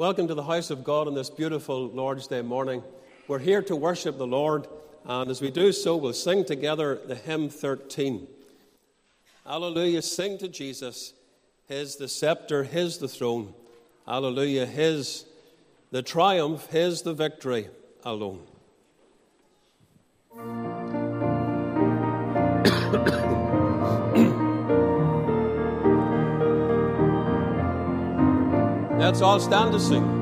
Welcome to the house of God on this beautiful Lord's Day morning. We're here to worship the Lord, and as we do so, we'll sing together the hymn 13. Hallelujah, sing to Jesus. His the scepter, His the throne. Hallelujah, His the triumph, His the victory alone. Let's all stand to sing.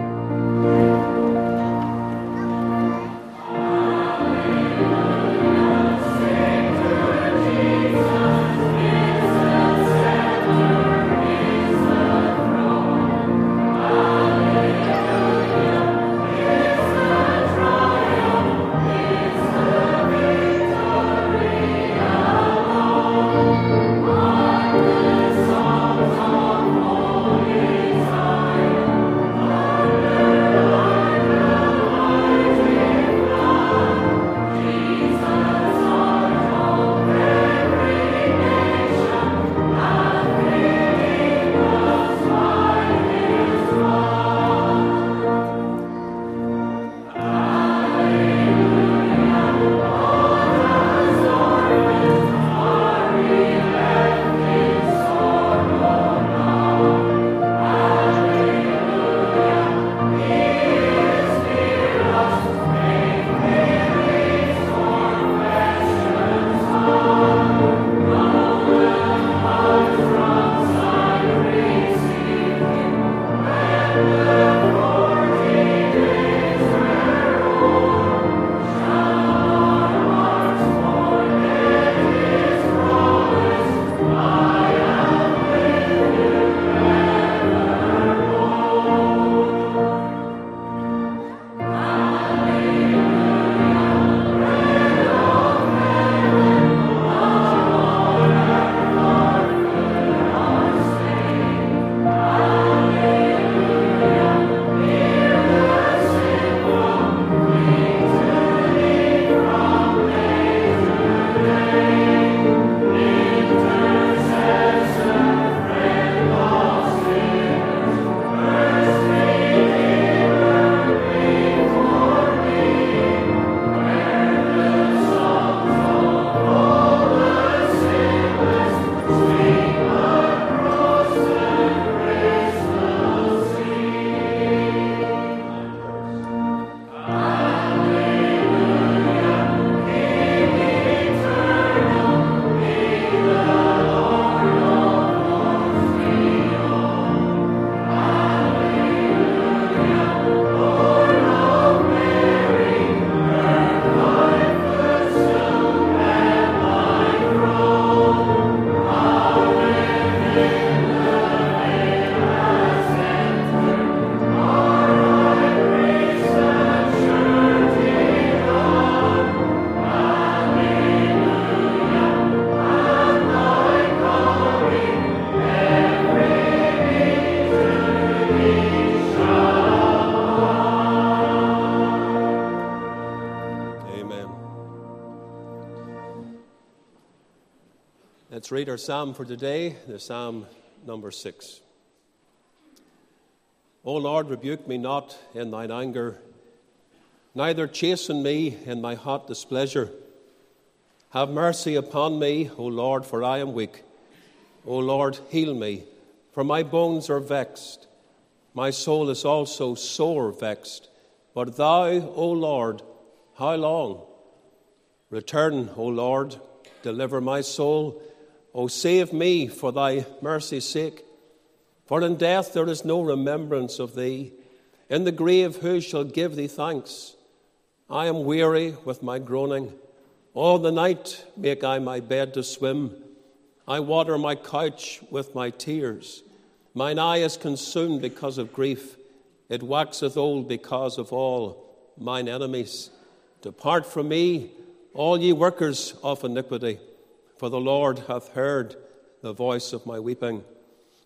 Let's read our psalm for today, the psalm number six. O Lord, rebuke me not in thine anger, neither chasten me in thy hot displeasure. Have mercy upon me, O Lord, for I am weak. O Lord, heal me, for my bones are vexed. My soul is also sore vexed. But thou, O Lord, how long? Return, O Lord, deliver my soul. O save me for thy mercy's sake. For in death there is no remembrance of thee. In the grave, who shall give thee thanks? I am weary with my groaning. All the night make I my bed to swim. I water my couch with my tears. Mine eye is consumed because of grief. It waxeth old because of all mine enemies. Depart from me, all ye workers of iniquity, for the Lord hath heard the voice of my weeping.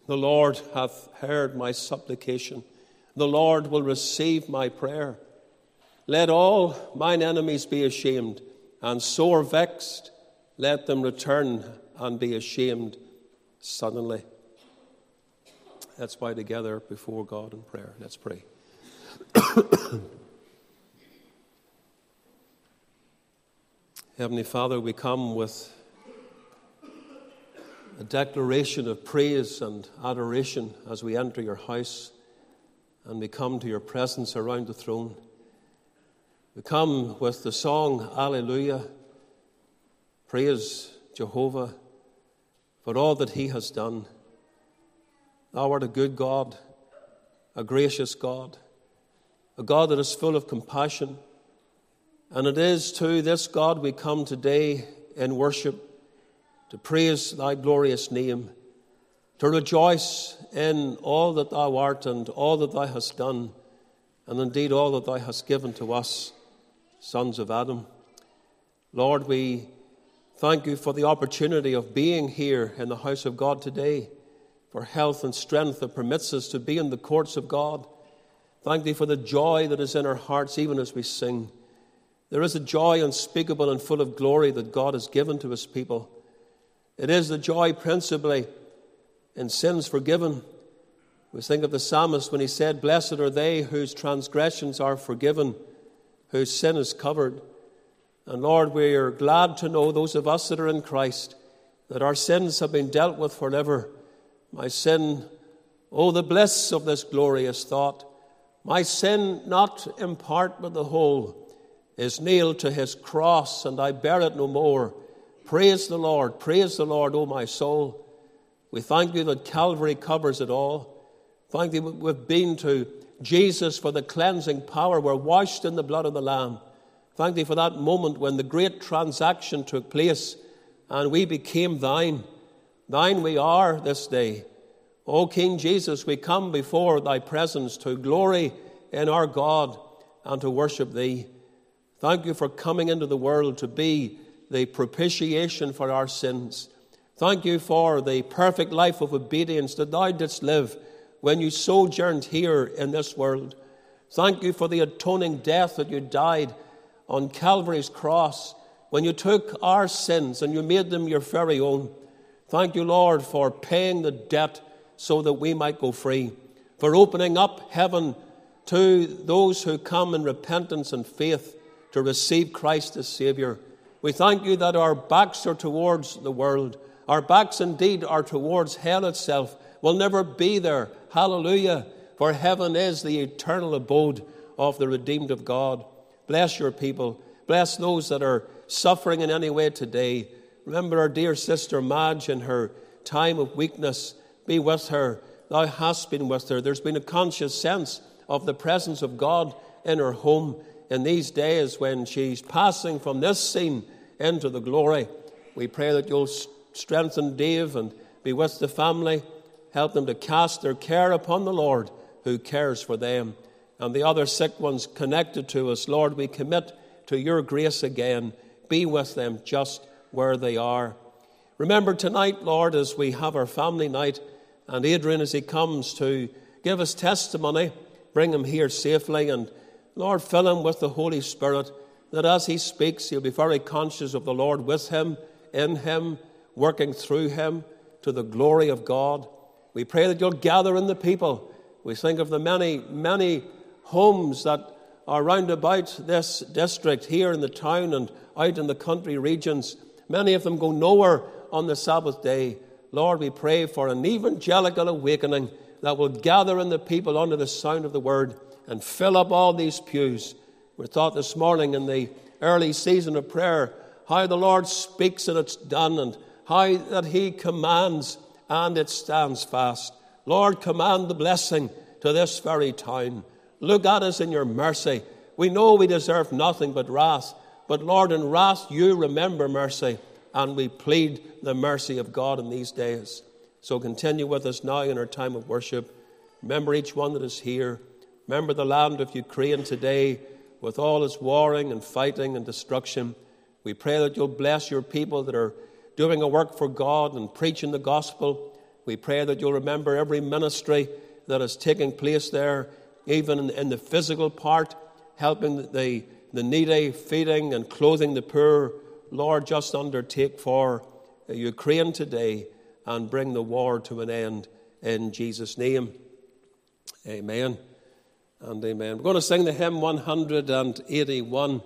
The Lord hath heard my supplication. The Lord will receive my prayer. Let all mine enemies be ashamed and sore vexed. Let them return and be ashamed suddenly. Let's bow together before God in prayer. Let's pray. Heavenly Father, we come with a declaration of praise and adoration as we enter your house and we come to your presence around the throne. We come with the song Alleluia. Praise Jehovah for all that he has done. Thou art a good God, a gracious God, a God that is full of compassion and it is to this God we come today in worship to praise thy glorious name, to rejoice in all that thou art and all that thou hast done, and indeed all that thou hast given to us, sons of Adam. Lord, we thank you for the opportunity of being here in the house of God today, for health and strength that permits us to be in the courts of God. Thank thee for the joy that is in our hearts even as we sing. There is a joy unspeakable and full of glory that God has given to his people. It is the joy principally in sins forgiven. We think of the psalmist when he said, Blessed are they whose transgressions are forgiven, whose sin is covered. And Lord, we are glad to know, those of us that are in Christ, that our sins have been dealt with forever. My sin, oh, the bliss of this glorious thought. My sin, not in part but the whole is nailed to his cross, and I bear it no more. Praise the Lord, praise the Lord, O my soul. We thank you that Calvary covers it all. Thank you we've been to Jesus for the cleansing power. We're washed in the blood of the Lamb. Thank thee for that moment when the great transaction took place and we became thine. Thine we are this day. O King Jesus, we come before thy presence to glory in our God and to worship thee. Thank you for coming into the world to be the propitiation for our sins. Thank you for the perfect life of obedience that thou didst live when you sojourned here in this world. Thank you for the atoning death that you died on Calvary's cross when you took our sins and you made them your very own. Thank you, Lord, for paying the debt so that we might go free, for opening up heaven to those who come in repentance and faith to receive Christ as Savior. We thank you that our backs are towards the world. Our backs indeed are towards hell itself. We'll never be there. Hallelujah. For heaven is the eternal abode of the redeemed of God. Bless your people. Bless those that are suffering in any way today. Remember our dear sister Madge in her time of weakness. Be with her. Thou hast been with her. There's been a conscious sense of the presence of God in her home in these days when she's passing from this scene into the glory. We pray that you'll strengthen Dave and be with the family, help them to cast their care upon the Lord who cares for them. And the other sick ones connected to us, Lord, we commit to your grace again. Be with them just where they are. Remember tonight, Lord, as we have our family night, and Adrian, as he comes to give us testimony, bring him here safely and Lord, fill him with the Holy Spirit, that as he speaks, he'll be very conscious of the Lord with him, in him, working through him to the glory of God. We pray that you'll gather in the people. We think of the many, many homes that are round about this district, here in the town and out in the country regions. Many of them go nowhere on the Sabbath day. Lord, we pray for an evangelical awakening that will gather in the people under the sound of the word and fill up all these pews. We thought this morning in the early season of prayer how the Lord speaks and it's done, and how that He commands and it stands fast. Lord, command the blessing to this very town. Look at us in your mercy. We know we deserve nothing but wrath, but Lord, in wrath you remember mercy, and we plead the mercy of God in these days. So continue with us now in our time of worship. Remember each one that is here. Remember the land of Ukraine today with all its warring and fighting and destruction. We pray that you'll bless your people that are doing a work for God and preaching the gospel. We pray that you'll remember every ministry that is taking place there, even in, the physical part, helping the, the needy, feeding and clothing the poor. Lord, just undertake for uh, Ukraine today and bring the war to an end in Jesus' name. Amen. And amen. We're going to sing the hymn 181.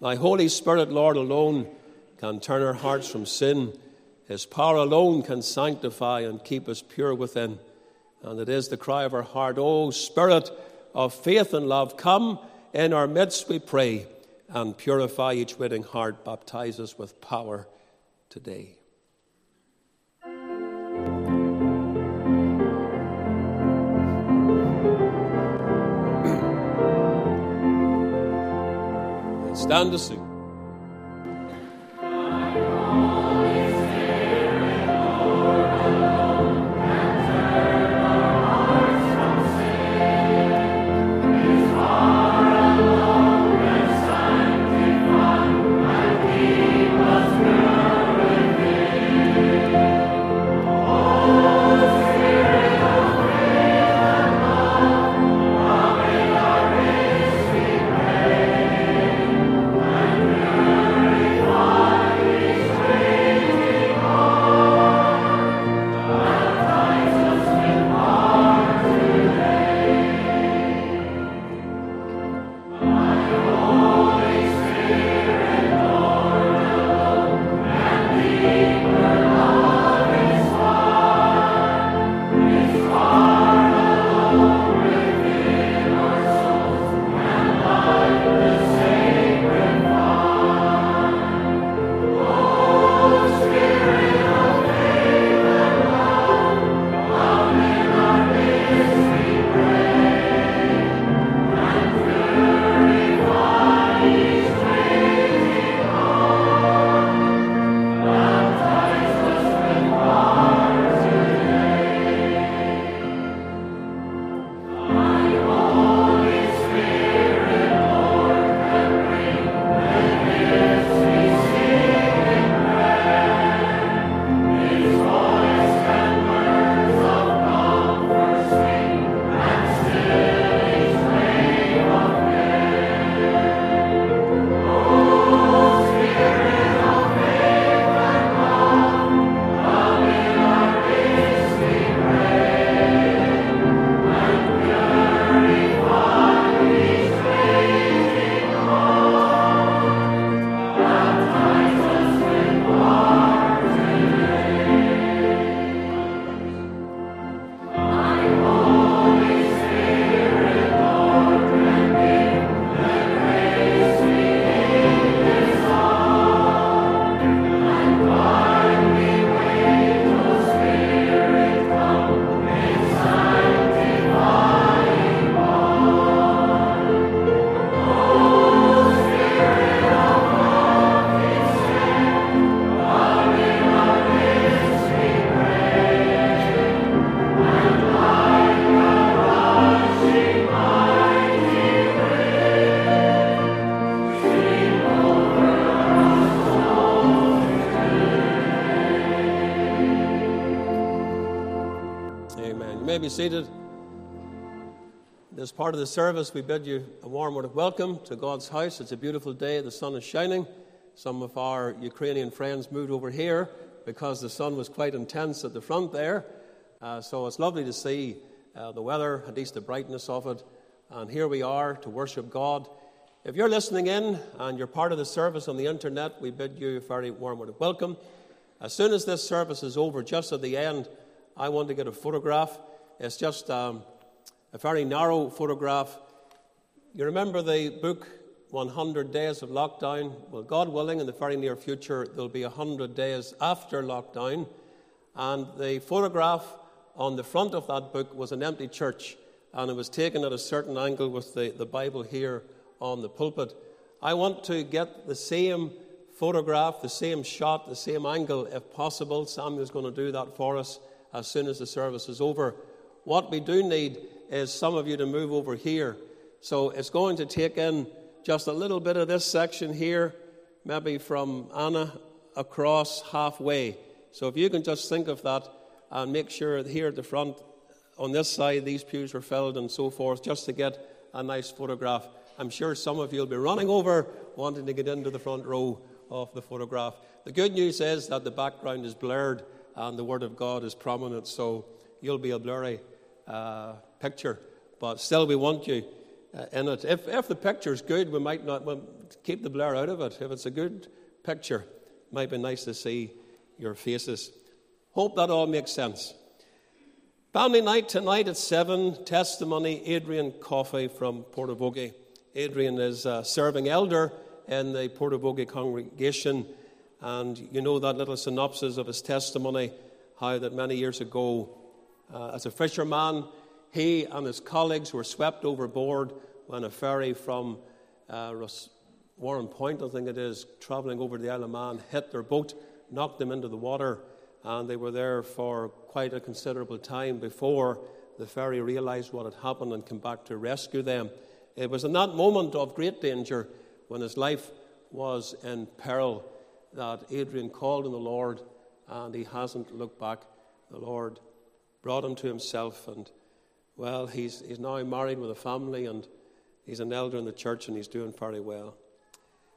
Thy Holy Spirit, Lord, alone can turn our hearts from sin. His power alone can sanctify and keep us pure within. And it is the cry of our heart, O Spirit of faith and love, come in our midst, we pray, and purify each waiting heart. Baptize us with power today. Stand to sing. Seated. This part of the service, we bid you a warm word of welcome to God's house. It's a beautiful day. The sun is shining. Some of our Ukrainian friends moved over here because the sun was quite intense at the front there. Uh, so it's lovely to see uh, the weather, at least the brightness of it. And here we are to worship God. If you're listening in and you're part of the service on the internet, we bid you a very warm word of welcome. As soon as this service is over, just at the end, I want to get a photograph it's just um, a very narrow photograph. You remember the book 100 Days of Lockdown? Well, God willing, in the very near future, there'll be 100 days after lockdown. And the photograph on the front of that book was an empty church, and it was taken at a certain angle with the, the Bible here on the pulpit. I want to get the same photograph, the same shot, the same angle if possible. Samuel's going to do that for us as soon as the service is over. What we do need is some of you to move over here. So it's going to take in just a little bit of this section here, maybe from Anna across halfway. So if you can just think of that and make sure here at the front, on this side, these pews are filled and so forth, just to get a nice photograph. I'm sure some of you will be running over wanting to get into the front row of the photograph. The good news is that the background is blurred and the Word of God is prominent, so you'll be a blurry uh, picture. But still, we want you uh, in it. If, if the picture's good, we might not keep the blur out of it. If it's a good picture, it might be nice to see your faces. Hope that all makes sense. Family night tonight at 7, testimony Adrian Coffey from Portavogie. Adrian is a serving elder in the Portavogie congregation, and you know that little synopsis of his testimony how that many years ago, uh, as a fisherman, he and his colleagues were swept overboard when a ferry from uh, Warrenpoint, I think it is, travelling over the Isle of Man, hit their boat, knocked them into the water and they were there for quite a considerable time before the ferry realized what had happened and came back to rescue them. It was in that moment of great danger when his life was in peril that Adrian called on the Lord and he hasn't looked back. The Lord brought him to himself and well, he's, he's now married with a family and he's an elder in the church and he's doing very well.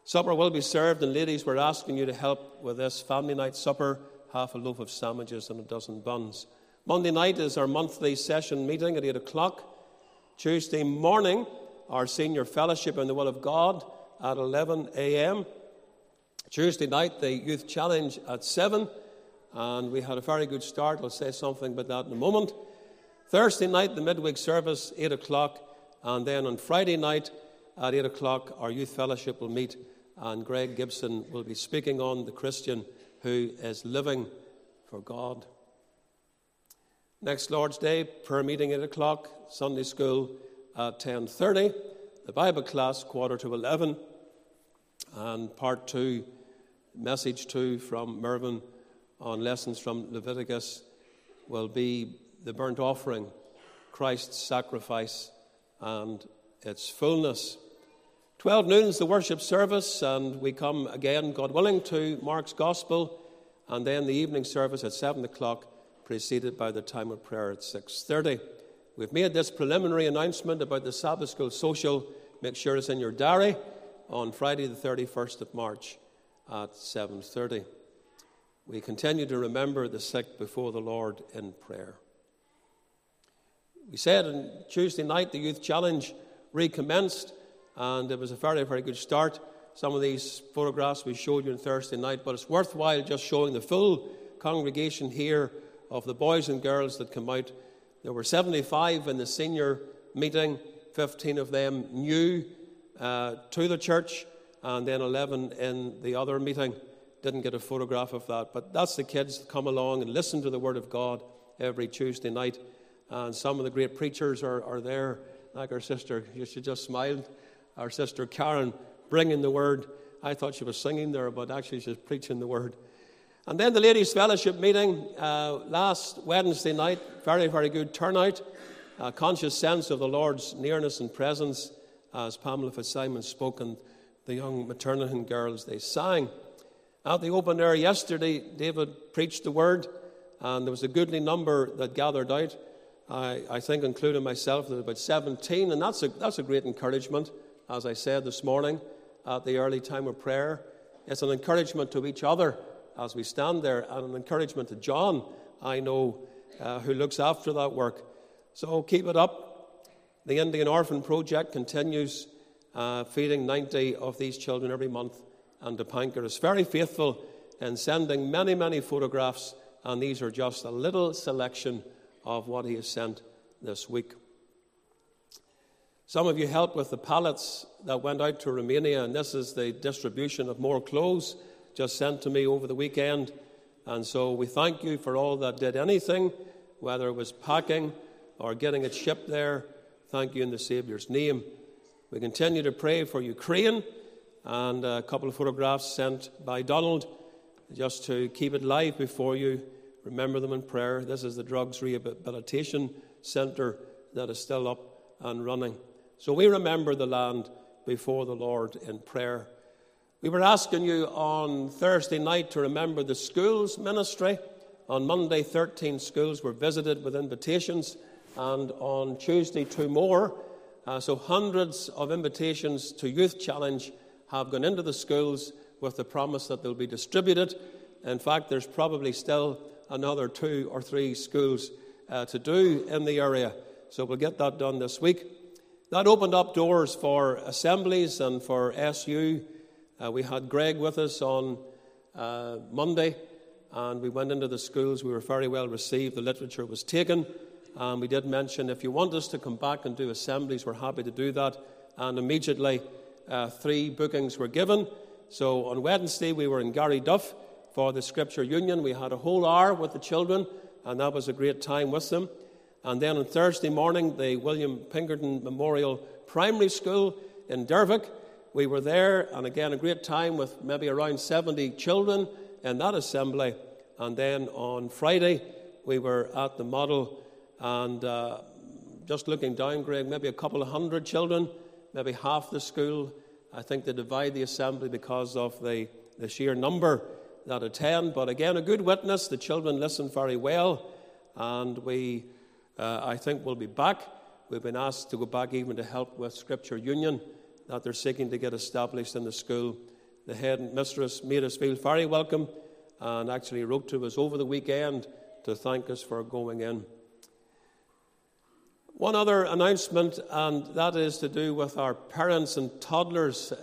Supper will be served, and ladies, we're asking you to help with this family night supper half a loaf of sandwiches and a dozen buns. Monday night is our monthly session meeting at 8 o'clock. Tuesday morning, our senior fellowship in the will of God at 11 a.m. Tuesday night, the youth challenge at 7, and we had a very good start. I'll say something about that in a moment. Thursday night, the midweek service, 8 o'clock, and then on Friday night at 8 o'clock, our youth fellowship will meet, and Greg Gibson will be speaking on the Christian who is living for God. Next Lord's Day, prayer meeting at 8 o'clock, Sunday school at 10.30, the Bible class quarter to 11, and part two, message two from Mervyn on lessons from Leviticus will be the burnt offering, Christ's sacrifice, and its fullness. 12 noon is the worship service, and we come again, God willing, to Mark's Gospel, and then the evening service at 7 o'clock, preceded by the time of prayer at 6.30. We've made this preliminary announcement about the Sabbath School Social. Make sure it's in your diary on Friday the 31st of March at 7.30. We continue to remember the sick before the Lord in prayer. We said on Tuesday night the Youth Challenge recommenced and it was a very, very good start. Some of these photographs we showed you on Thursday night, but it's worthwhile just showing the full congregation here of the boys and girls that come out. There were 75 in the senior meeting, 15 of them new uh, to the church, and then 11 in the other meeting. Didn't get a photograph of that, but that's the kids that come along and listen to the Word of God every Tuesday night. And some of the great preachers are, are there, like our sister. She just smiled our sister Karen bringing the word. I thought she was singing there, but actually she's preaching the word. And then the ladies' fellowship meeting uh, last Wednesday night, very, very good turnout. A conscious sense of the Lord's nearness and presence as Pamela Fitzsimon spoke and the young Maternity girls they sang. At the open air yesterday, David preached the word, and there was a goodly number that gathered out. I, I think, including myself, there was about 17, and that's a, that's a great encouragement as I said this morning at the early time of prayer. It's an encouragement to each other as we stand there, and an encouragement to John, I know, uh, who looks after that work. So keep it up. The Indian Orphan Project continues uh, feeding 90 of these children every month, and Dipankar is very faithful in sending many, many photographs, and these are just a little selection of what he has sent this week. Some of you helped with the pallets that went out to Romania, and this is the distribution of more clothes just sent to me over the weekend. And so we thank you for all that did anything, whether it was packing or getting it shipped there. Thank you in the Saviour's name. We continue to pray for Ukraine, and a couple of photographs sent by Donald just to keep it live before you. Remember them in prayer. This is the Drugs Rehabilitation Centre that is still up and running. So we remember the land before the Lord in prayer. We were asking you on Thursday night to remember the schools ministry. On Monday, 13 schools were visited with invitations, and on Tuesday, two more. Uh, so, hundreds of invitations to Youth Challenge have gone into the schools with the promise that they'll be distributed. In fact, there's probably still another two or three schools uh, to do in the area. So, we'll get that done this week. that opened up doors for assemblies and for SU. Uh, we had Greg with us on uh, Monday, and we went into the schools. We were very well received. The literature was taken. And we did mention if you want us to come back and do assemblies, we're happy to do that. And immediately, uh, three bookings were given. So on Wednesday, we were in Garryduff for the Scripture Union. We had a whole hour with the children, and that was a great time with them. And then on Thursday morning, the William Pinkerton Memorial Primary School in Dervock. We were there, and again, a great time with maybe around 70 children in that assembly. And then on Friday, we were at the model, and uh, just looking down, Greg, maybe a couple of hundred children, maybe half the school. I think they divide the assembly because of the, the sheer number that attend. But again, a good witness. The children listen very well, and we, uh, I think, will be back. We've been asked to go back even to help with Scripture Union that they're seeking to get established in the school. The head mistress made us feel very welcome and actually wrote to us over the weekend to thank us for going in. One other announcement, and that is to do with our parents and toddlers.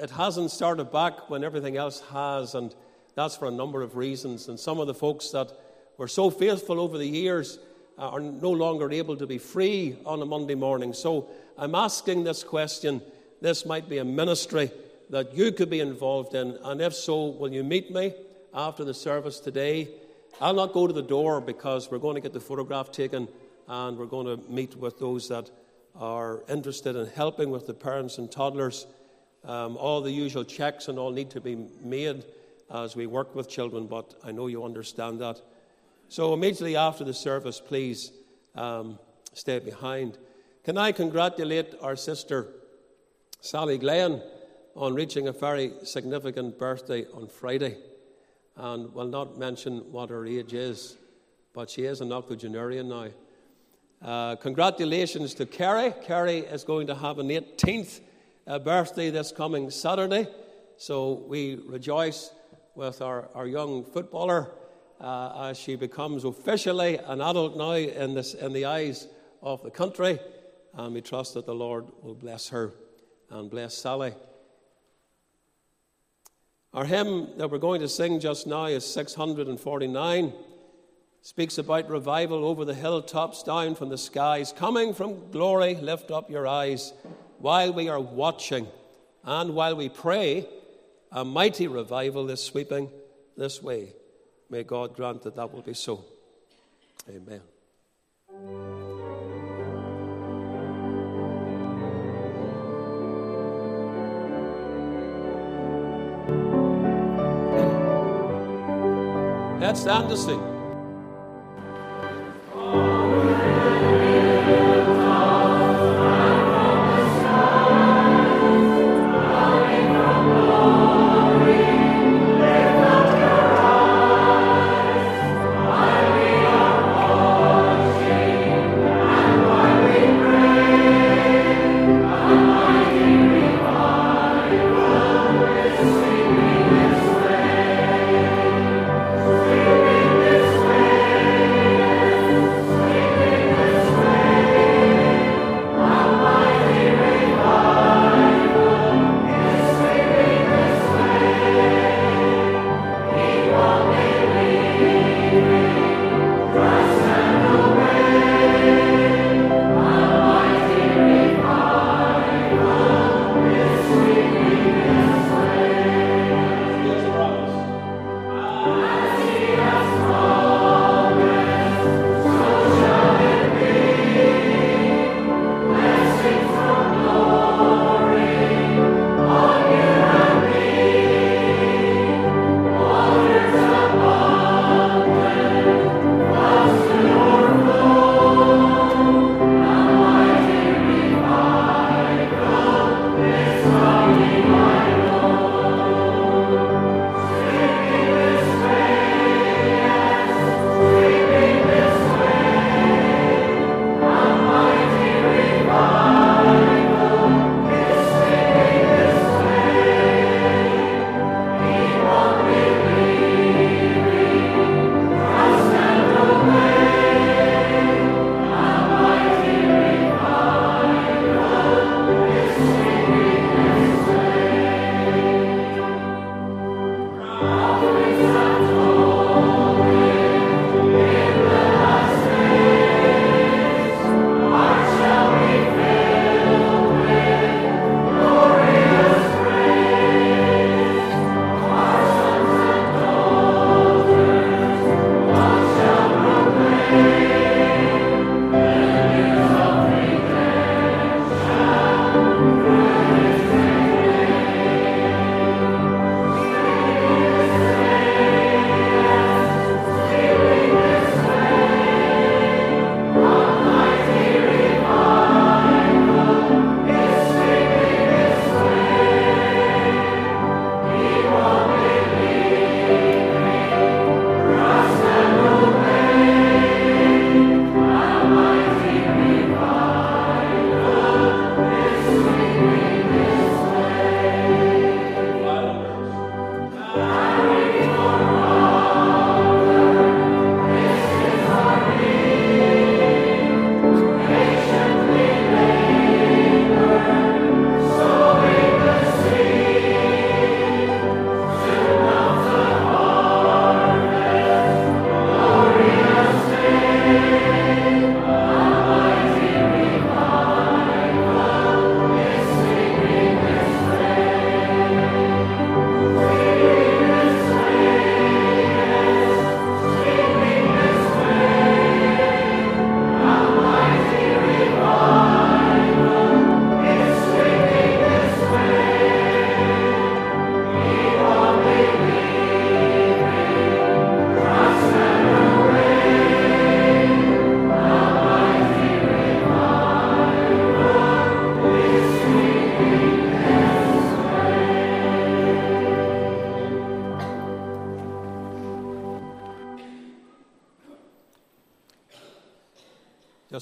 It hasn't started back when everything else has, and that's for a number of reasons. And some of the folks that were so faithful over the years uh, are no longer able to be free on a Monday morning. So I'm asking this question. This might be a ministry that you could be involved in. And if so, will you meet me after the service today? I'll not go to the door because we're going to get the photograph taken and we're going to meet with those that are interested in helping with the parents and toddlers. Um, all the usual checks and all need to be made as we work with children, but I know you understand that. So, immediately after the service, please um, stay behind. Can I congratulate our sister Sally Glenn on reaching a very significant birthday on Friday? And will not mention what her age is, but she is an octogenarian now. Uh, congratulations to Kerry. Kerry is going to have an 18th uh, birthday this coming Saturday. So we rejoice with our, our young footballer uh, as she becomes officially an adult now in, this, in the eyes of the country. And we trust that the Lord will bless her and bless Sally. Our hymn that we're going to sing just now is 649. Speaks about revival over the hilltops, down from the skies. Coming from glory, lift up your eyes while we are watching and while we pray a mighty revival is sweeping this way. May God grant that that will be so. Amen. Let's stand to sing.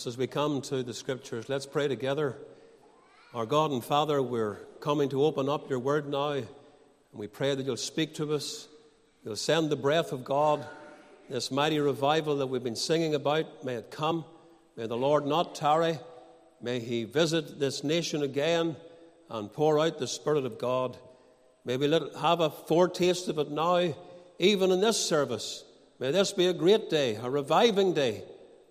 As we come to the scriptures, let's pray together. Our God and Father, we're coming to open up your word now, and we pray that you'll speak to us. You'll send the breath of God, this mighty revival that we've been singing about. May it come. May the Lord not tarry. May He visit this nation again and pour out the Spirit of God. May we have a foretaste of it now, even in this service. May this be a great day, a reviving day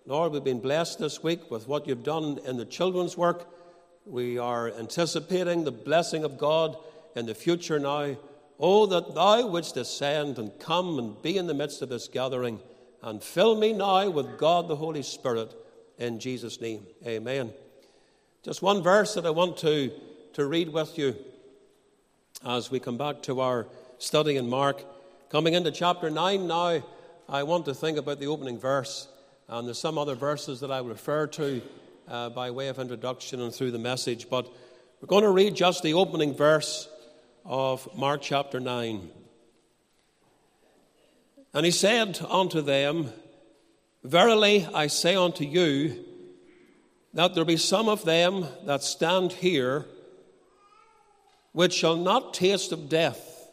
Lord, we've been blessed this week with what you've done in the children's work. We are anticipating the blessing of God in the future now. Oh, that thou wouldst descend and come and be in the midst of this gathering and fill me now with God the Holy Spirit in Jesus' name. Amen. Just one verse that I want to, to read with you as we come back to our study in Mark. Coming into chapter 9 now, I want to think about the opening verse. And there's some other verses that I will refer to uh, by way of introduction and through the message. But we're going to read just the opening verse of Mark chapter 9. And he said unto them, Verily I say unto you, that there be some of them that stand here which shall not taste of death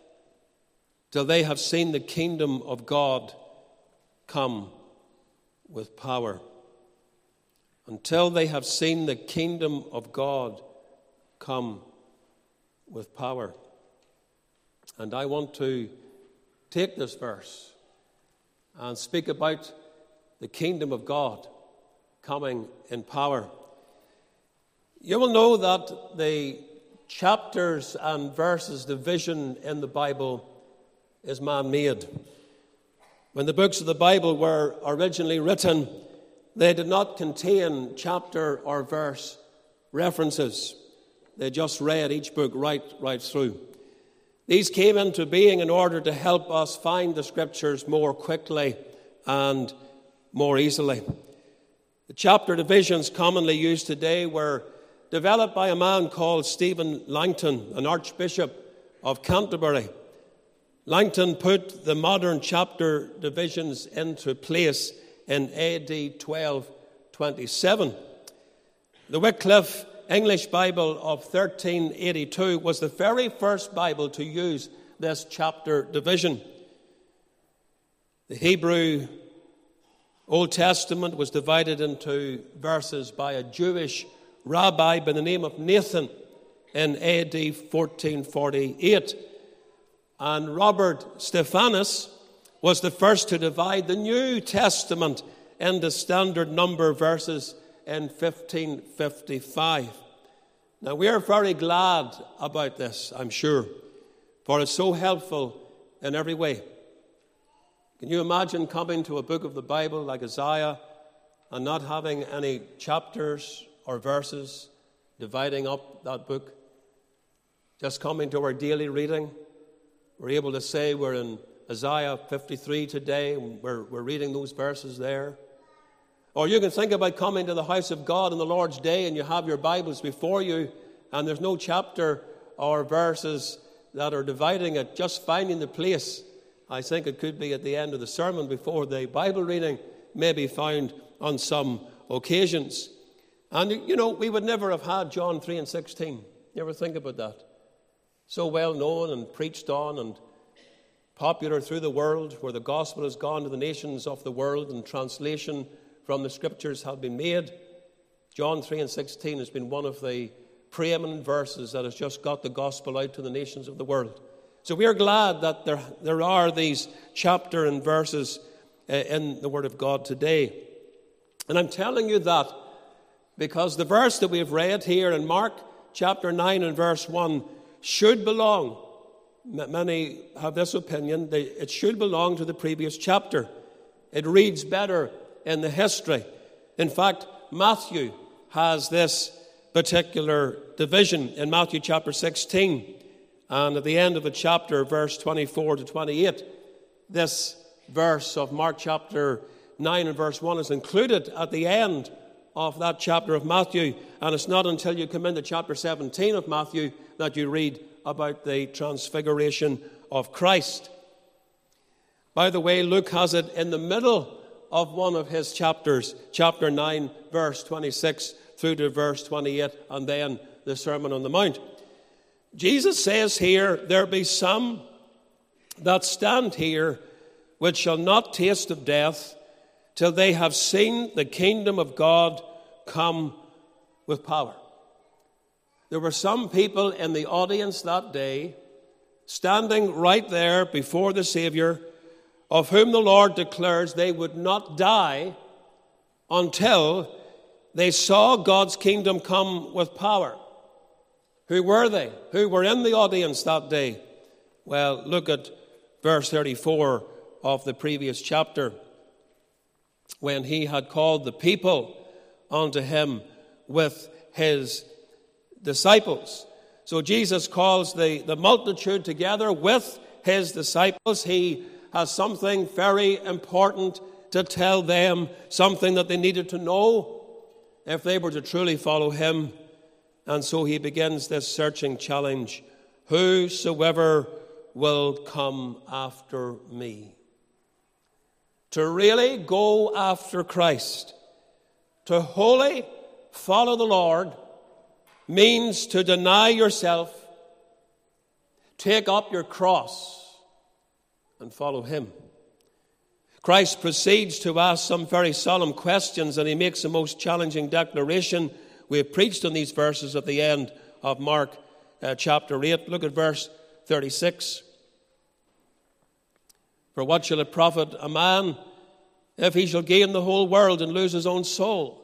till they have seen the kingdom of God come with power until they have seen the kingdom of God come with power. And I want to take this verse and speak about the kingdom of God coming in power. You will know that the chapters and verses division in the Bible is man made. When the books of the Bible were originally written, they did not contain chapter or verse references. They just read each book right, right through. These came into being in order to help us find the scriptures more quickly and more easily. The chapter divisions commonly used today were developed by a man called Stephen Langton, an archbishop of Canterbury. Langton put the modern chapter divisions into place in AD 1227. The Wycliffe English Bible of 1382 was the very first Bible to use this chapter division. The Hebrew Old Testament was divided into verses by a Jewish rabbi by the name of Nathan in AD 1448. And Robert Stephanus was the first to divide the New Testament into standard number verses in 1555. Now, we are very glad about this, I'm sure, for it's so helpful in every way. Can you imagine coming to a book of the Bible like Isaiah and not having any chapters or verses dividing up that book? Just coming to our daily reading we're able to say we're in Isaiah 53 today, and we're, we're reading those verses there. Or you can think about coming to the house of God on the Lord's day and you have your Bibles before you, and there's no chapter or verses that are dividing it, just finding the place. I think it could be at the end of the sermon before the Bible reading may be found on some occasions. And you know, we would never have had John 3 and 16. You ever think about that? So well known and preached on and popular through the world, where the gospel has gone to the nations of the world and translation from the scriptures have been made. John 3 and 16 has been one of the preeminent verses that has just got the gospel out to the nations of the world. So we are glad that there, there are these chapter and verses uh, in the Word of God today. And I'm telling you that because the verse that we've read here in Mark chapter 9 and verse 1 should belong, many have this opinion, it should belong to the previous chapter. It reads better in the history. In fact, Matthew has this particular division in Matthew chapter 16. And at the end of the chapter, verse 24 to 28, this verse of Mark chapter 9 and verse 1 is included at the end of that chapter of Matthew. And it's not until you come into chapter 17 of Matthew that you read about the transfiguration of Christ. By the way, Luke has it in the middle of one of his chapters, chapter 9, verse 26 through to verse 28, and then the Sermon on the Mount. Jesus says here, There be some that stand here which shall not taste of death till they have seen the kingdom of God come with power. There were some people in the audience that day standing right there before the Savior, of whom the Lord declares they would not die until they saw God's kingdom come with power. Who were they? Who were in the audience that day? Well, look at verse 34 of the previous chapter. When he had called the people unto him with his disciples. So Jesus calls the, the multitude together with his disciples. He has something very important to tell them, something that they needed to know if they were to truly follow him. And so he begins this searching challenge Whosoever will come after me. To really go after Christ, to wholly follow the Lord, means to deny yourself, take up your cross, and follow Him. Christ proceeds to ask some very solemn questions, and he makes a most challenging declaration. We have preached on these verses at the end of Mark uh, chapter 8. Look at verse 36. For what shall it profit a man if he shall gain the whole world and lose his own soul?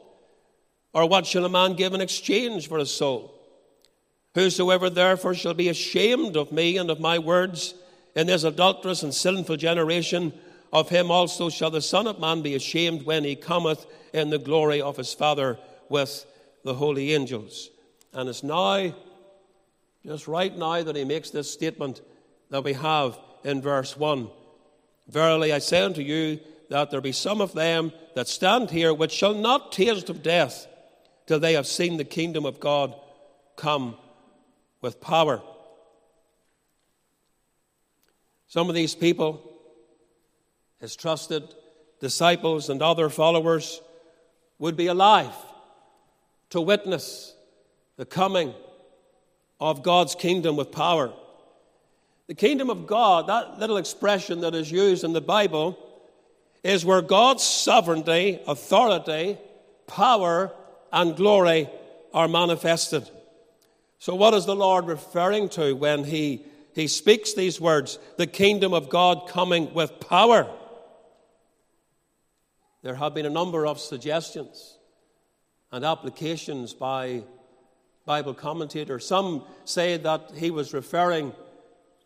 Or what shall a man give in exchange for his soul? Whosoever therefore shall be ashamed of me and of my words in this adulterous and sinful generation, of him also shall the Son of Man be ashamed when he cometh in the glory of his Father with the holy angels. And it's now, just right now, that he makes this statement that we have in verse 1. Verily I say unto you that there be some of them that stand here which shall not taste of death till they have seen the kingdom of God come with power. Some of these people, his trusted disciples and other followers, would be alive to witness the coming of God's kingdom with power. The kingdom of God, that little expression that is used in the Bible, is where God's sovereignty, authority, power, and glory are manifested. So, what is the Lord referring to when he, he speaks these words? The kingdom of God coming with power. There have been a number of suggestions and applications by Bible commentators. Some say that he was referring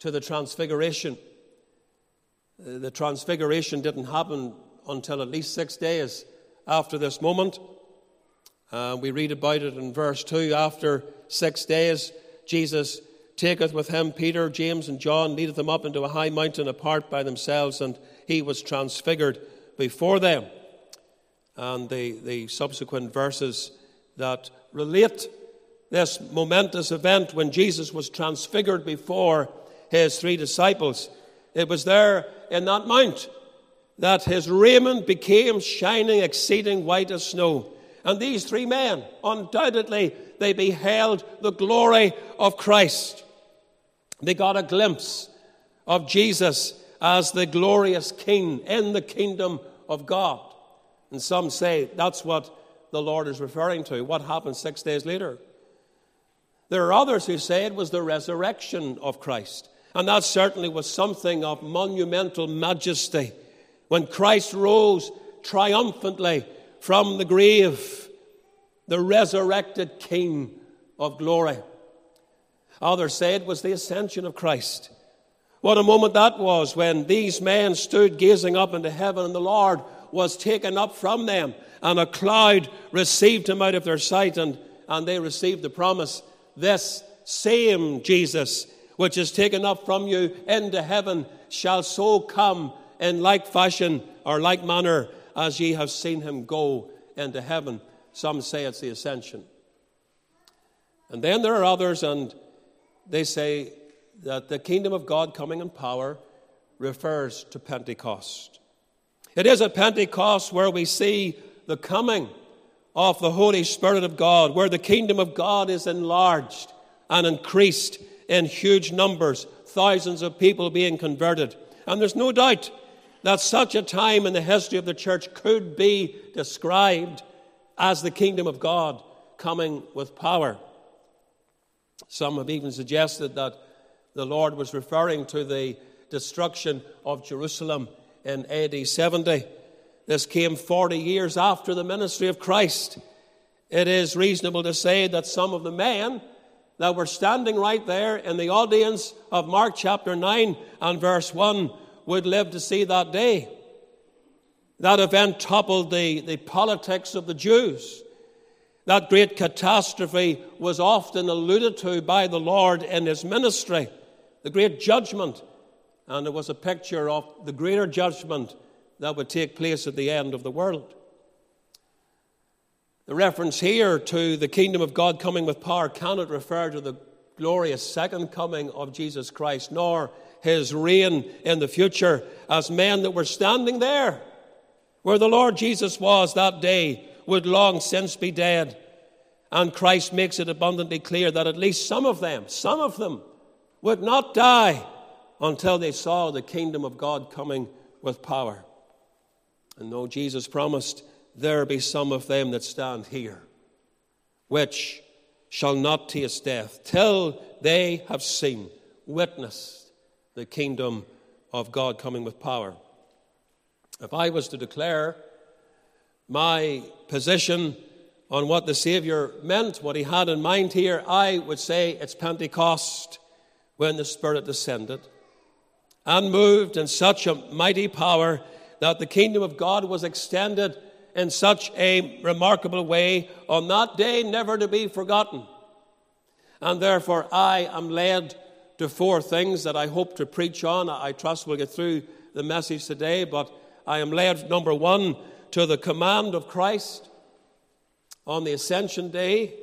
to the Transfiguration. Uh, the Transfiguration didn't happen until at least six days after this moment. Uh, we read about it in verse 2. After six days, Jesus taketh with him Peter, James, and John, leadeth them up into a high mountain apart by themselves, and he was transfigured before them. And the, the subsequent verses that relate this momentous event when Jesus was transfigured before his three disciples, it was there in that mount that his raiment became shining, exceeding white as snow. And these three men, undoubtedly, they beheld the glory of Christ. They got a glimpse of Jesus as the glorious King in the kingdom of God. And some say that's what the Lord is referring to. What happened six days later? There are others who say it was the resurrection of Christ. And that certainly was something of monumental majesty. When Christ rose triumphantly from the grave, the resurrected King of glory. Others say it was the ascension of Christ. What a moment that was when these men stood gazing up into heaven and the Lord was taken up from them and a cloud received him out of their sight and, and they received the promise this same Jesus which is taken up from you into heaven shall so come in like fashion or like manner as ye have seen him go into heaven. Some say it's the ascension. And then there are others, and they say that the kingdom of God coming in power refers to Pentecost. It is at Pentecost where we see the coming of the Holy Spirit of God, where the kingdom of God is enlarged and increased in huge numbers, thousands of people being converted. And there's no doubt that such a time in the history of the church could be described as the kingdom of God coming with power. Some have even suggested that the Lord was referring to the destruction of Jerusalem in AD 70. This came 40 years after the ministry of Christ. It is reasonable to say that some of the men that were standing right there in the audience of Mark chapter 9 and verse 1 would live to see that day. That event toppled the, the politics of the Jews. That great catastrophe was often alluded to by the Lord in his ministry, the great judgment. And it was a picture of the greater judgment that would take place at the end of the world. The reference here to the kingdom of God coming with power cannot refer to the glorious second coming of Jesus Christ, nor his reign in the future as men that were standing there where the Lord Jesus was that day would long since be dead. And Christ makes it abundantly clear that at least some of them, some of them, would not die until they saw the kingdom of God coming with power. And though Jesus promised, there be some of them that stand here, which shall not taste death till they have seen, witnessed the kingdom of God coming with power. If I was to declare my position on what the Savior meant, what he had in mind here, I would say it's Pentecost when the Spirit descended and moved in such a mighty power that the kingdom of God was extended in such a remarkable way on that day, never to be forgotten. And therefore, I am led to four things that I hope to preach on. I trust we'll get through the message today, but I am led, number one, to the command of Christ on the Ascension Day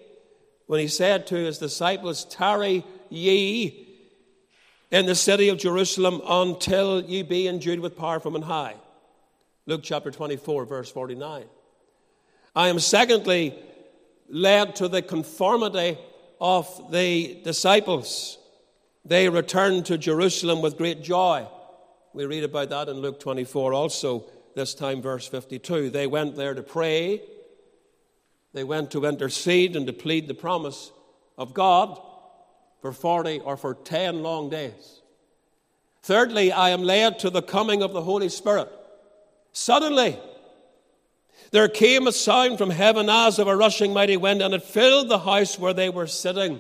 when he said to his disciples, Tarry ye in the city of Jerusalem until ye be endued with power from on high. Luke chapter 24, verse 49. I am secondly led to the conformity of the disciples. They returned to Jerusalem with great joy. We read about that in Luke 24 also, this time, verse 52. They went there to pray, they went to intercede and to plead the promise of God for 40 or for 10 long days. Thirdly, I am led to the coming of the Holy Spirit. Suddenly, there came a sound from heaven as of a rushing mighty wind, and it filled the house where they were sitting.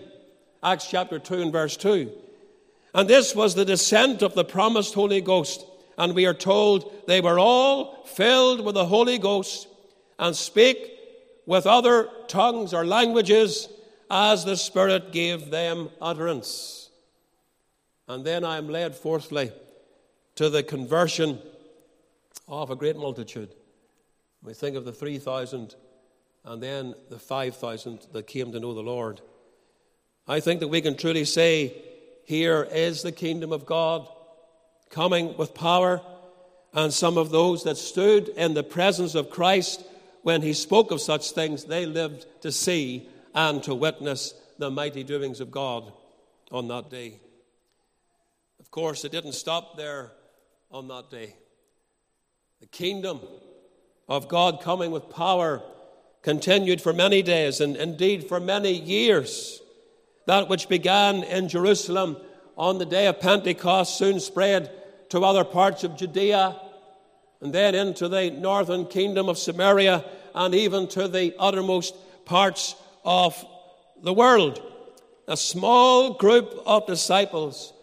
Acts chapter 2 and verse 2. And this was the descent of the promised Holy Ghost. And we are told they were all filled with the Holy Ghost and spake with other tongues or languages as the Spirit gave them utterance. And then I am led, fourthly, to the conversion of a great multitude. We think of the 3,000 and then the 5,000 that came to know the Lord. I think that we can truly say, Here is the kingdom of God coming with power. And some of those that stood in the presence of Christ when he spoke of such things, they lived to see and to witness the mighty doings of God on that day. Of course, it didn't stop there on that day. The kingdom of God coming with power continued for many days and indeed for many years. That which began in Jerusalem on the day of Pentecost soon spread to other parts of Judea and then into the northern kingdom of Samaria and even to the uttermost parts of the world. A small group of disciples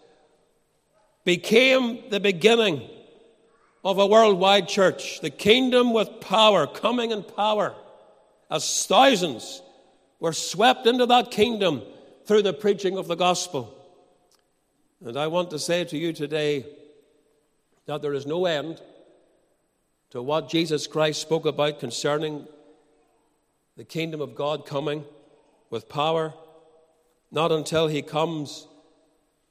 became the beginning of a worldwide church, the kingdom with power, coming in power, as thousands were swept into that kingdom through the preaching of the gospel. And I want to say to you today that there is no end to what Jesus Christ spoke about concerning the kingdom of God coming with power, not until he comes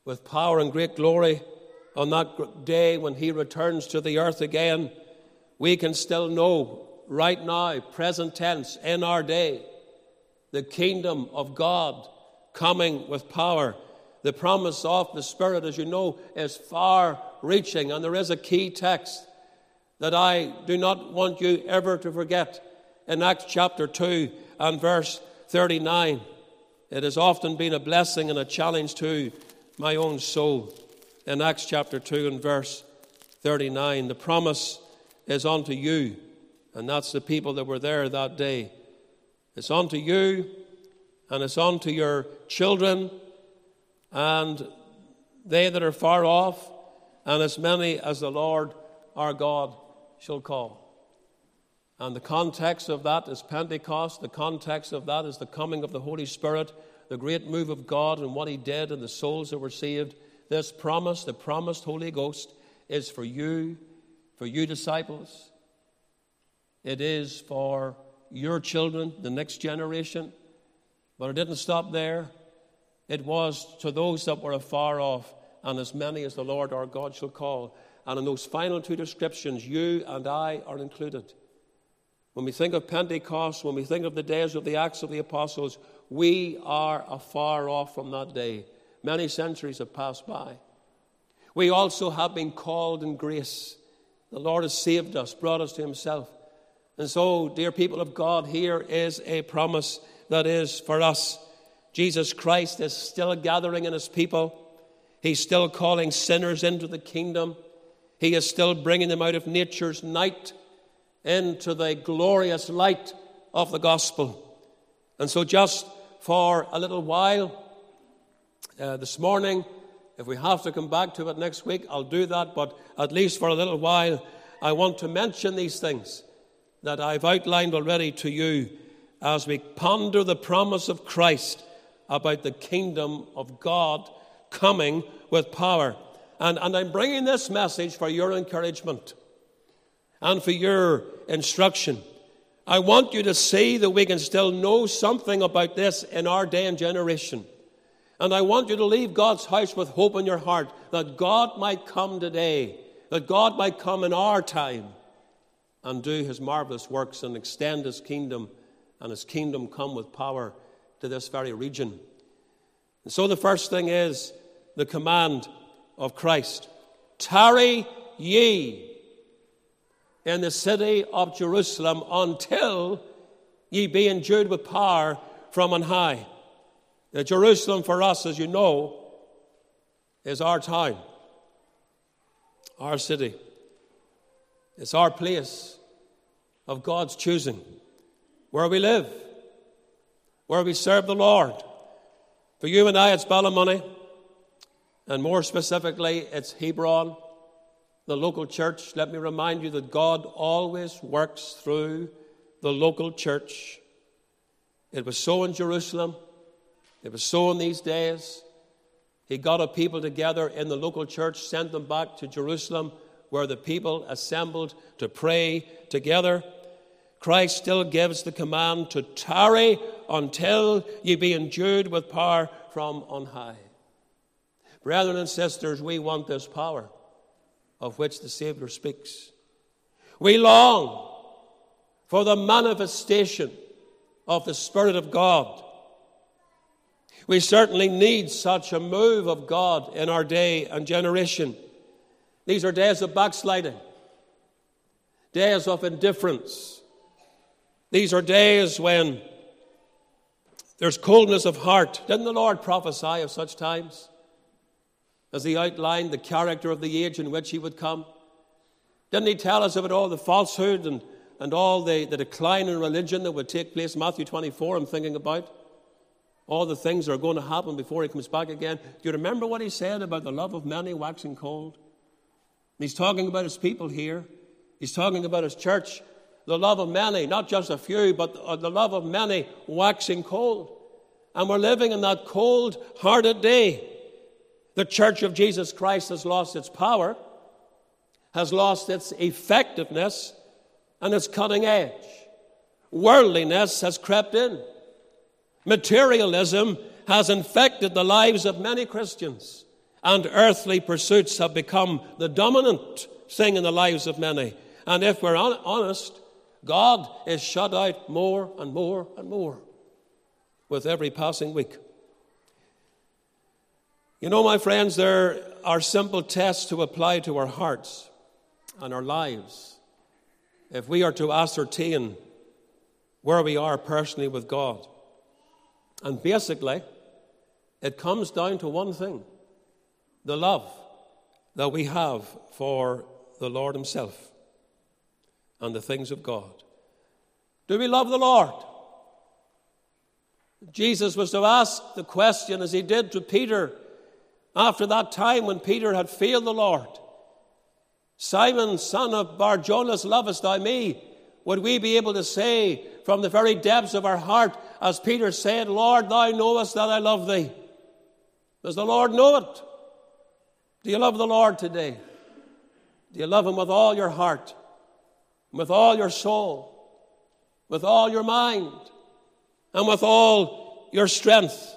with power and great glory on that day when he returns to the earth again, we can still know right now, present tense, in our day, the kingdom of God coming with power. The promise of the Spirit, as you know, is far reaching, and there is a key text that I do not want you ever to forget in Acts chapter 2 and verse 39. It has often been a blessing and a challenge to my own soul. In Acts chapter 2 and verse 39, the promise is unto you, and that's the people that were there that day. It's unto you, and it's on to your children, and they that are far off, and as many as the Lord our God shall call. And the context of that is Pentecost. The context of that is the coming of the Holy Spirit, the great move of God and what He did and the souls that were saved. This promise, the promised Holy Ghost, is for you, for you disciples. It is for your children, the next generation. But it didn't stop there. It was to those that were afar off, and as many as the Lord our God shall call. And in those final two descriptions, you and I are included. When we think of Pentecost, when we think of the days of the Acts of the Apostles, we are afar off from that day. Many centuries have passed by. We also have been called in grace. The Lord has saved us, brought us to Himself. And so, dear people of God, here is a promise that is for us. Jesus Christ is still gathering in His people, He's still calling sinners into the kingdom, He is still bringing them out of nature's night into the glorious light of the gospel. And so, just for a little while uh, this morning, if we have to come back to it next week, I'll do that, but at least for a little while, I want to mention these things that I've outlined already to you as we ponder the promise of Christ about the kingdom of God coming with power. And, and I'm bringing this message for your encouragement and for your instruction. I want you to see that we can still know something about this in our day and generation. And I want you to leave God's house with hope in your heart that God might come today, that God might come in our time and do his marvelous works and extend his kingdom and his kingdom come with power to this very region. And so the first thing is the command of Christ Tarry ye in the city of Jerusalem until ye be endued with power from on high. Now, Jerusalem for us, as you know, is our town, our city. It's our place of God's choosing, where we live, where we serve the Lord. For you and I, it's Ballymoney, and more specifically, it's Hebron the local church, let me remind you that God always works through the local church. It was so in Jerusalem, it was so in these days. He got a people together in the local church, sent them back to Jerusalem, where the people assembled to pray together. Christ still gives the command to tarry until ye be endued with power from on high. Brethren and sisters, we want this power of which the Savior speaks. We long for the manifestation of the Spirit of God. We certainly need such a move of God in our day and generation. These are days of backsliding, days of indifference. These are days when there's coldness of heart. Didn't the Lord prophesy of such times? as he outlined the character of the age in which he would come? Didn't he tell us about all the falsehood and, and all the, the decline in religion that would take place? Matthew 24, I'm thinking about. All the things that are going to happen before he comes back again. Do you remember what he said about the love of many waxing cold? He's talking about his people here. He's talking about his church. The love of many, not just a few, but uh, the love of many waxing cold. And we're living in that cold hearted day. The Church of Jesus Christ has lost its power, has lost its effectiveness, and its cutting edge. Worldliness has crept in. Materialism has infected the lives of many Christians, and earthly pursuits have become the dominant thing in the lives of many. And if we're honest, God is shut out more and more and more with every passing week. You know, my friends, there are simple tests to apply to our hearts and our lives if we are to ascertain where we are personally with God. And basically, it comes down to one thing the love that we have for the Lord Himself and the things of God. Do we love the Lord? Jesus was to ask the question as he did to Peter after that time when Peter had failed the Lord. Simon, son of Barjonas, lovest thou me? Would we be able to say from the very depths of our heart, as Peter said, Lord, thou knowest that I love thee? Does the Lord know it? Do you love the Lord today? Do you love him with all your heart, with all your soul, with all your mind, and with all your strength?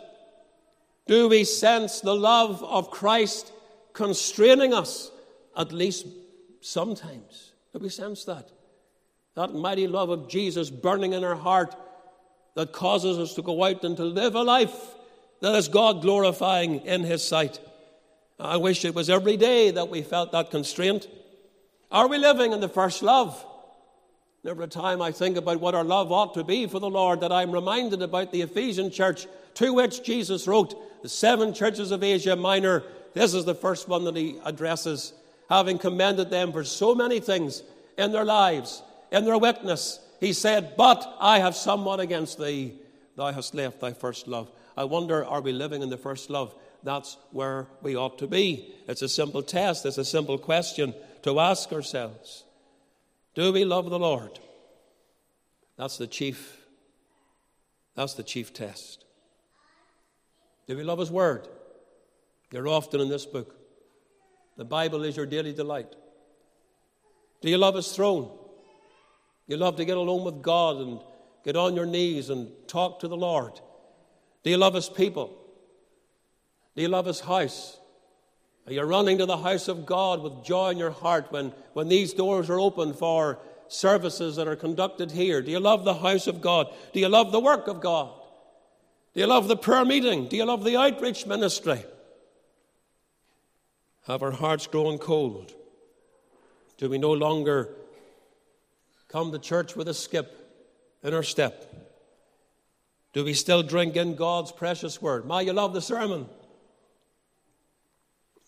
Do we sense the love of Christ constraining us at least sometimes. Do we sense that? That mighty love of Jesus burning in our heart that causes us to go out and to live a life that is God glorifying in His sight. I wish it was every day that we felt that constraint. Are we living in the first love? Every time I think about what our love ought to be for the Lord, that I'm reminded about the Ephesian church to which Jesus wrote, the seven churches of Asia Minor. This is the first one that he addresses having commended them for so many things in their lives, in their witness, he said, But I have somewhat against thee. Thou hast left thy first love. I wonder, are we living in the first love? That's where we ought to be. It's a simple test, it's a simple question to ask ourselves. Do we love the Lord? That's the chief. That's the chief test. Do we love His Word? You're often in this book. The Bible is your daily delight. Do you love His throne? You love to get alone with God and get on your knees and talk to the Lord. Do you love His people? Do you love His house? Are running to the house of God with joy in your heart when, when these doors are open for services that are conducted here? Do you love the house of God? Do you love the work of God? Do you love the prayer meeting? Do you love the outreach ministry? Have our hearts grown cold? Do we no longer come to church with a skip in our step? Do we still drink in God's precious word? My, you love the sermon.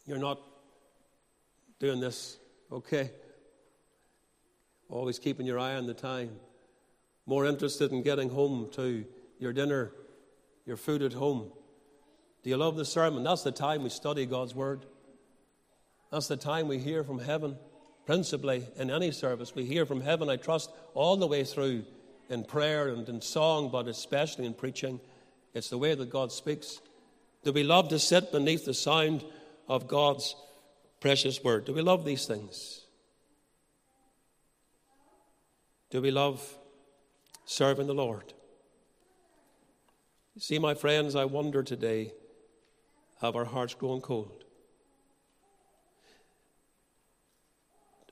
You're not doing this, okay? Always keeping your eye on the time. More interested in getting home to your dinner, your food at home. Do you love the sermon? That's the time we study God's word. That's the time we hear from heaven. Principally, in any service, we hear from heaven, I trust, all the way through in prayer and in song, but especially in preaching. It's the way that God speaks. Do we love to sit beneath the sound of God's precious word? Do we love these things? Do we love serving the Lord? See, my friends, I wonder today have our hearts grown cold?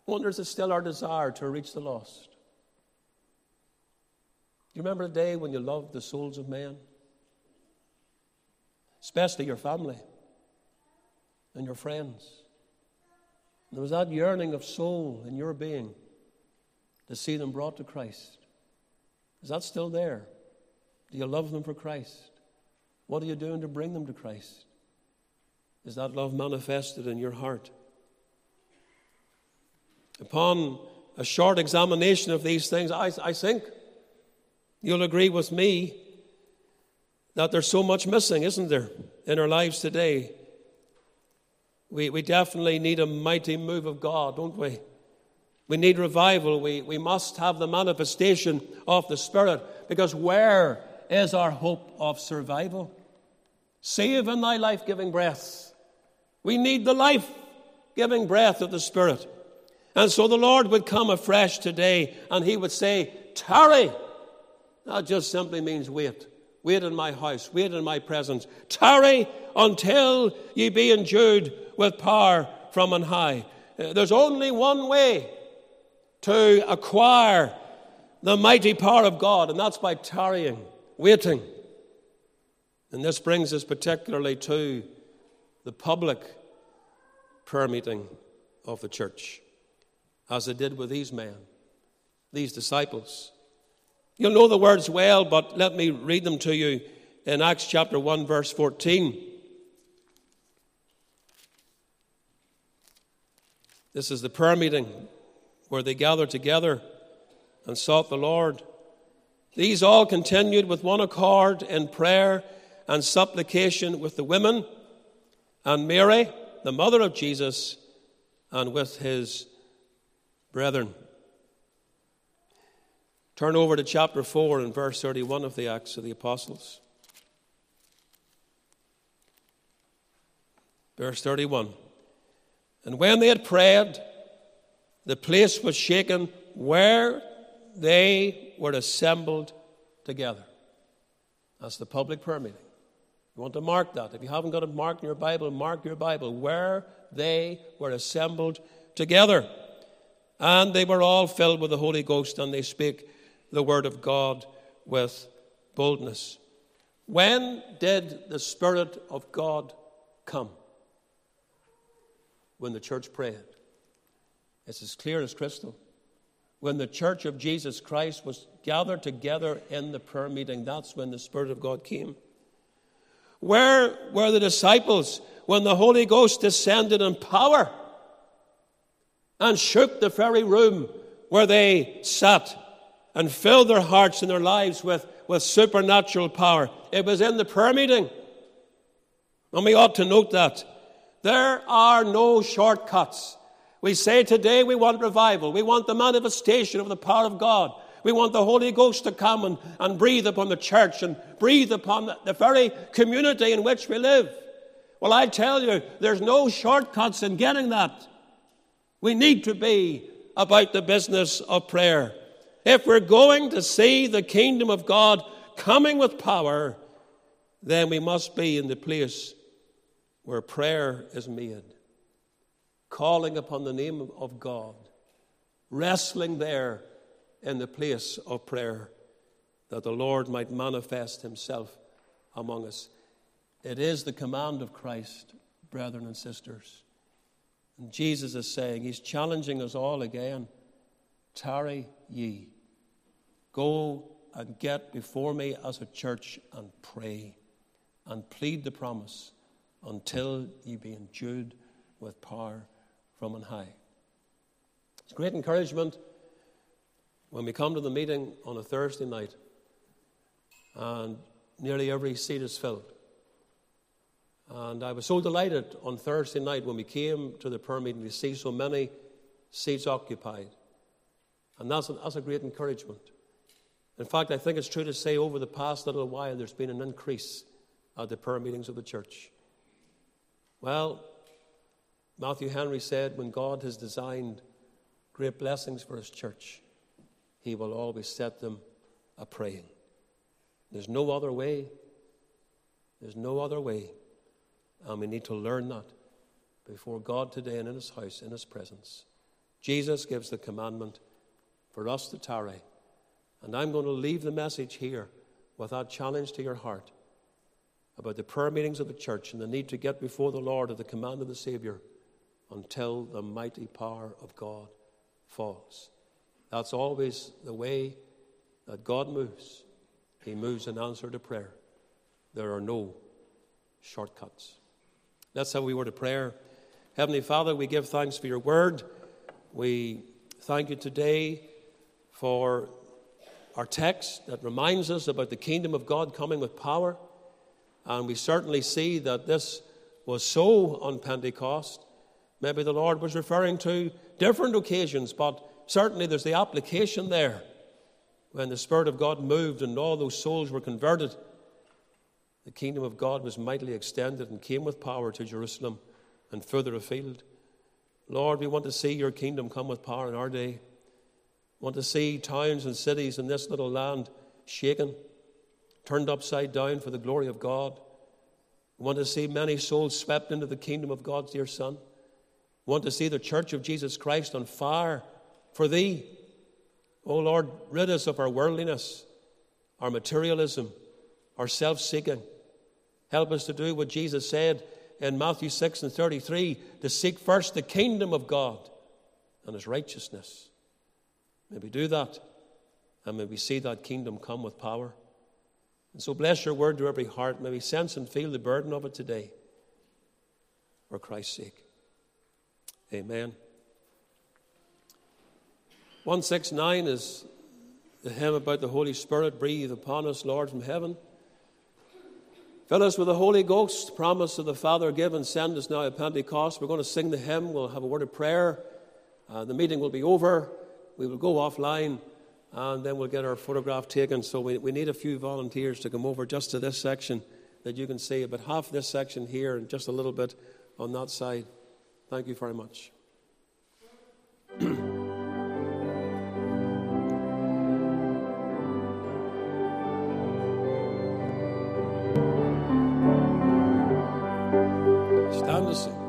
Wonder is it still our desire to reach the lost. Do you remember the day when you loved the souls of men? Especially your family and your friends. There was that yearning of soul in your being to see them brought to Christ. Is that still there? Do you love them for Christ? What are you doing to bring them to Christ? Is that love manifested in your heart? Upon a short examination of these things, I, I think you'll agree with me that there's so much missing, isn't there, in our lives today? We, we definitely need a mighty move of God, don't we? We need revival. We, we must have the manifestation of the Spirit because where is our hope of survival? Save in thy life giving breath. We need the life giving breath of the Spirit. And so the Lord would come afresh today and he would say, Tarry. That just simply means wait. Wait in my house. Wait in my presence. Tarry until ye be endued with power from on high. Uh, there's only one way to acquire the mighty power of God, and that's by tarrying, waiting. And this brings us particularly to the public prayer meeting of the church, as it did with these men, these disciples. You'll know the words well, but let me read them to you in Acts chapter 1, verse 14. This is the prayer meeting where they gathered together and sought the Lord. These all continued with one accord in prayer and supplication with the women and Mary, the mother of Jesus, and with his brethren. Turn over to chapter 4 and verse 31 of the Acts of the Apostles. Verse 31. And when they had prayed, the place was shaken where they were assembled together. That's the public prayer meeting. You want to mark that. If you haven't got it marked in your Bible, mark your Bible where they were assembled together. And they were all filled with the Holy Ghost, and they spake the word of God with boldness. When did the Spirit of God come? When the church prayed. It's as clear as crystal. When the church of Jesus Christ was gathered together in the prayer meeting, that's when the Spirit of God came. Where were the disciples when the Holy Ghost descended in power and shook the very room where they sat and filled their hearts and their lives with, with supernatural power? It was in the prayer meeting. And we ought to note that. There are no shortcuts. We say today we want revival. We want the manifestation of the power of God. We want the Holy Ghost to come and, and breathe upon the church and breathe upon the, the very community in which we live. Well, I tell you, there's no shortcuts in getting that. We need to be about the business of prayer. If we're going to see the kingdom of God coming with power, then we must be in the place where prayer is made, calling upon the name of God, wrestling there in the place of prayer that the Lord might manifest himself among us. It is the command of Christ, brethren and sisters. And Jesus is saying, He's challenging us all again tarry ye. Go and get before me as a church and pray and plead the promise until ye be endued with power from on high. It's great encouragement when we come to the meeting on a Thursday night and nearly every seat is filled. And I was so delighted on Thursday night when we came to the prayer meeting to see so many seats occupied. And that's a, that's a great encouragement. In fact, I think it's true to say over the past little while there's been an increase at the prayer meetings of the church. Well, Matthew Henry said, when God has designed great blessings for his church, he will always set them a praying. There's no other way. There's no other way. And we need to learn that before God today and in His house, in His presence. Jesus gives the commandment for us to tarry. And I'm going to leave the message here with that challenge to your heart about the prayer meetings of the church and the need to get before the Lord at the command of the Savior until the mighty power of God falls. That's always the way that God moves. He moves in answer to prayer. There are no shortcuts. That's how we were to prayer. Heavenly Father, we give thanks for your word. We thank you today for our text that reminds us about the kingdom of God coming with power. And we certainly see that this was so on Pentecost. Maybe the Lord was referring to different occasions, but Certainly, there's the application there. When the Spirit of God moved and all those souls were converted, the kingdom of God was mightily extended and came with power to Jerusalem and further afield. Lord, we want to see your kingdom come with power in our day. We want to see towns and cities in this little land shaken, turned upside down for the glory of God. We want to see many souls swept into the kingdom of God's dear Son. We want to see the church of Jesus Christ on fire for thee. O Lord, rid us of our worldliness, our materialism, our self seeking. Help us to do what Jesus said in Matthew 6 and 33 to seek first the kingdom of God and his righteousness. May we do that, and may we see that kingdom come with power. And so bless your word to every heart. May we sense and feel the burden of it today for Christ's sake. Amen. 169 is the hymn about the Holy Spirit. Breathe upon us, Lord, from heaven. Fill us with the Holy Ghost, promise of the Father given, send us now at Pentecost. We're going to sing the hymn, we'll have a word of prayer. Uh, the meeting will be over. We will go offline and then we'll get our photograph taken. So we, we need a few volunteers to come over just to this section that you can see, about half this section here and just a little bit on that side. Thank you very much. Stand to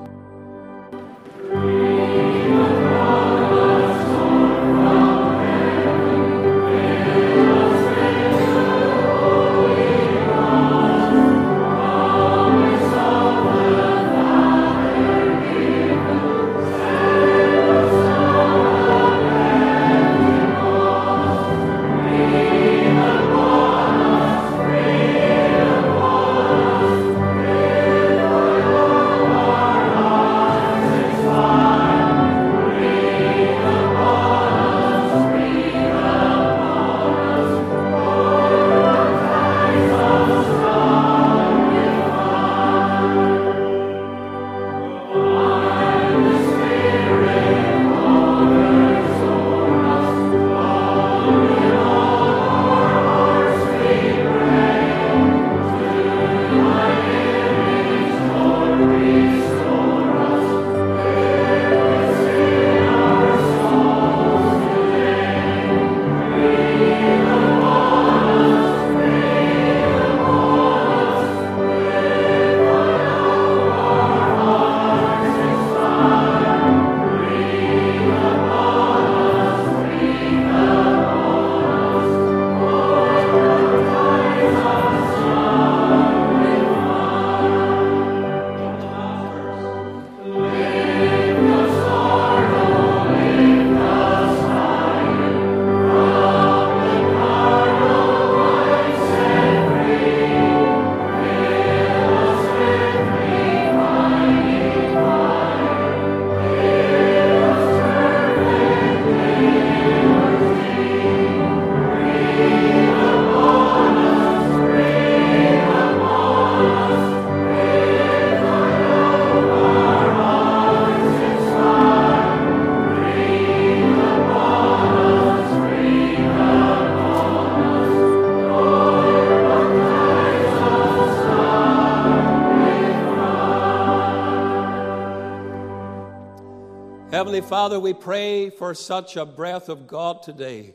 Heavenly Father, we pray for such a breath of God today.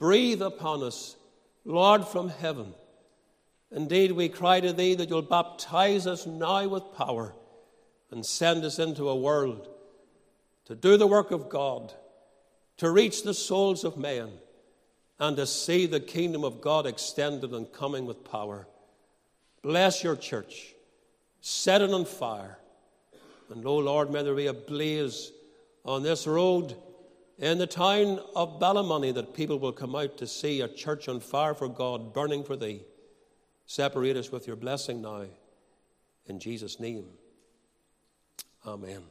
Breathe upon us, Lord, from heaven. Indeed, we cry to Thee that you'll baptize us now with power and send us into a world to do the work of God, to reach the souls of men, and to see the kingdom of God extended and coming with power. Bless your church, set it on fire, and, oh Lord, may there be a blaze on this road in the town of Ballymoney that people will come out to see a church on fire for God, burning for Thee. Separate us with your blessing now. In Jesus' name, Amen.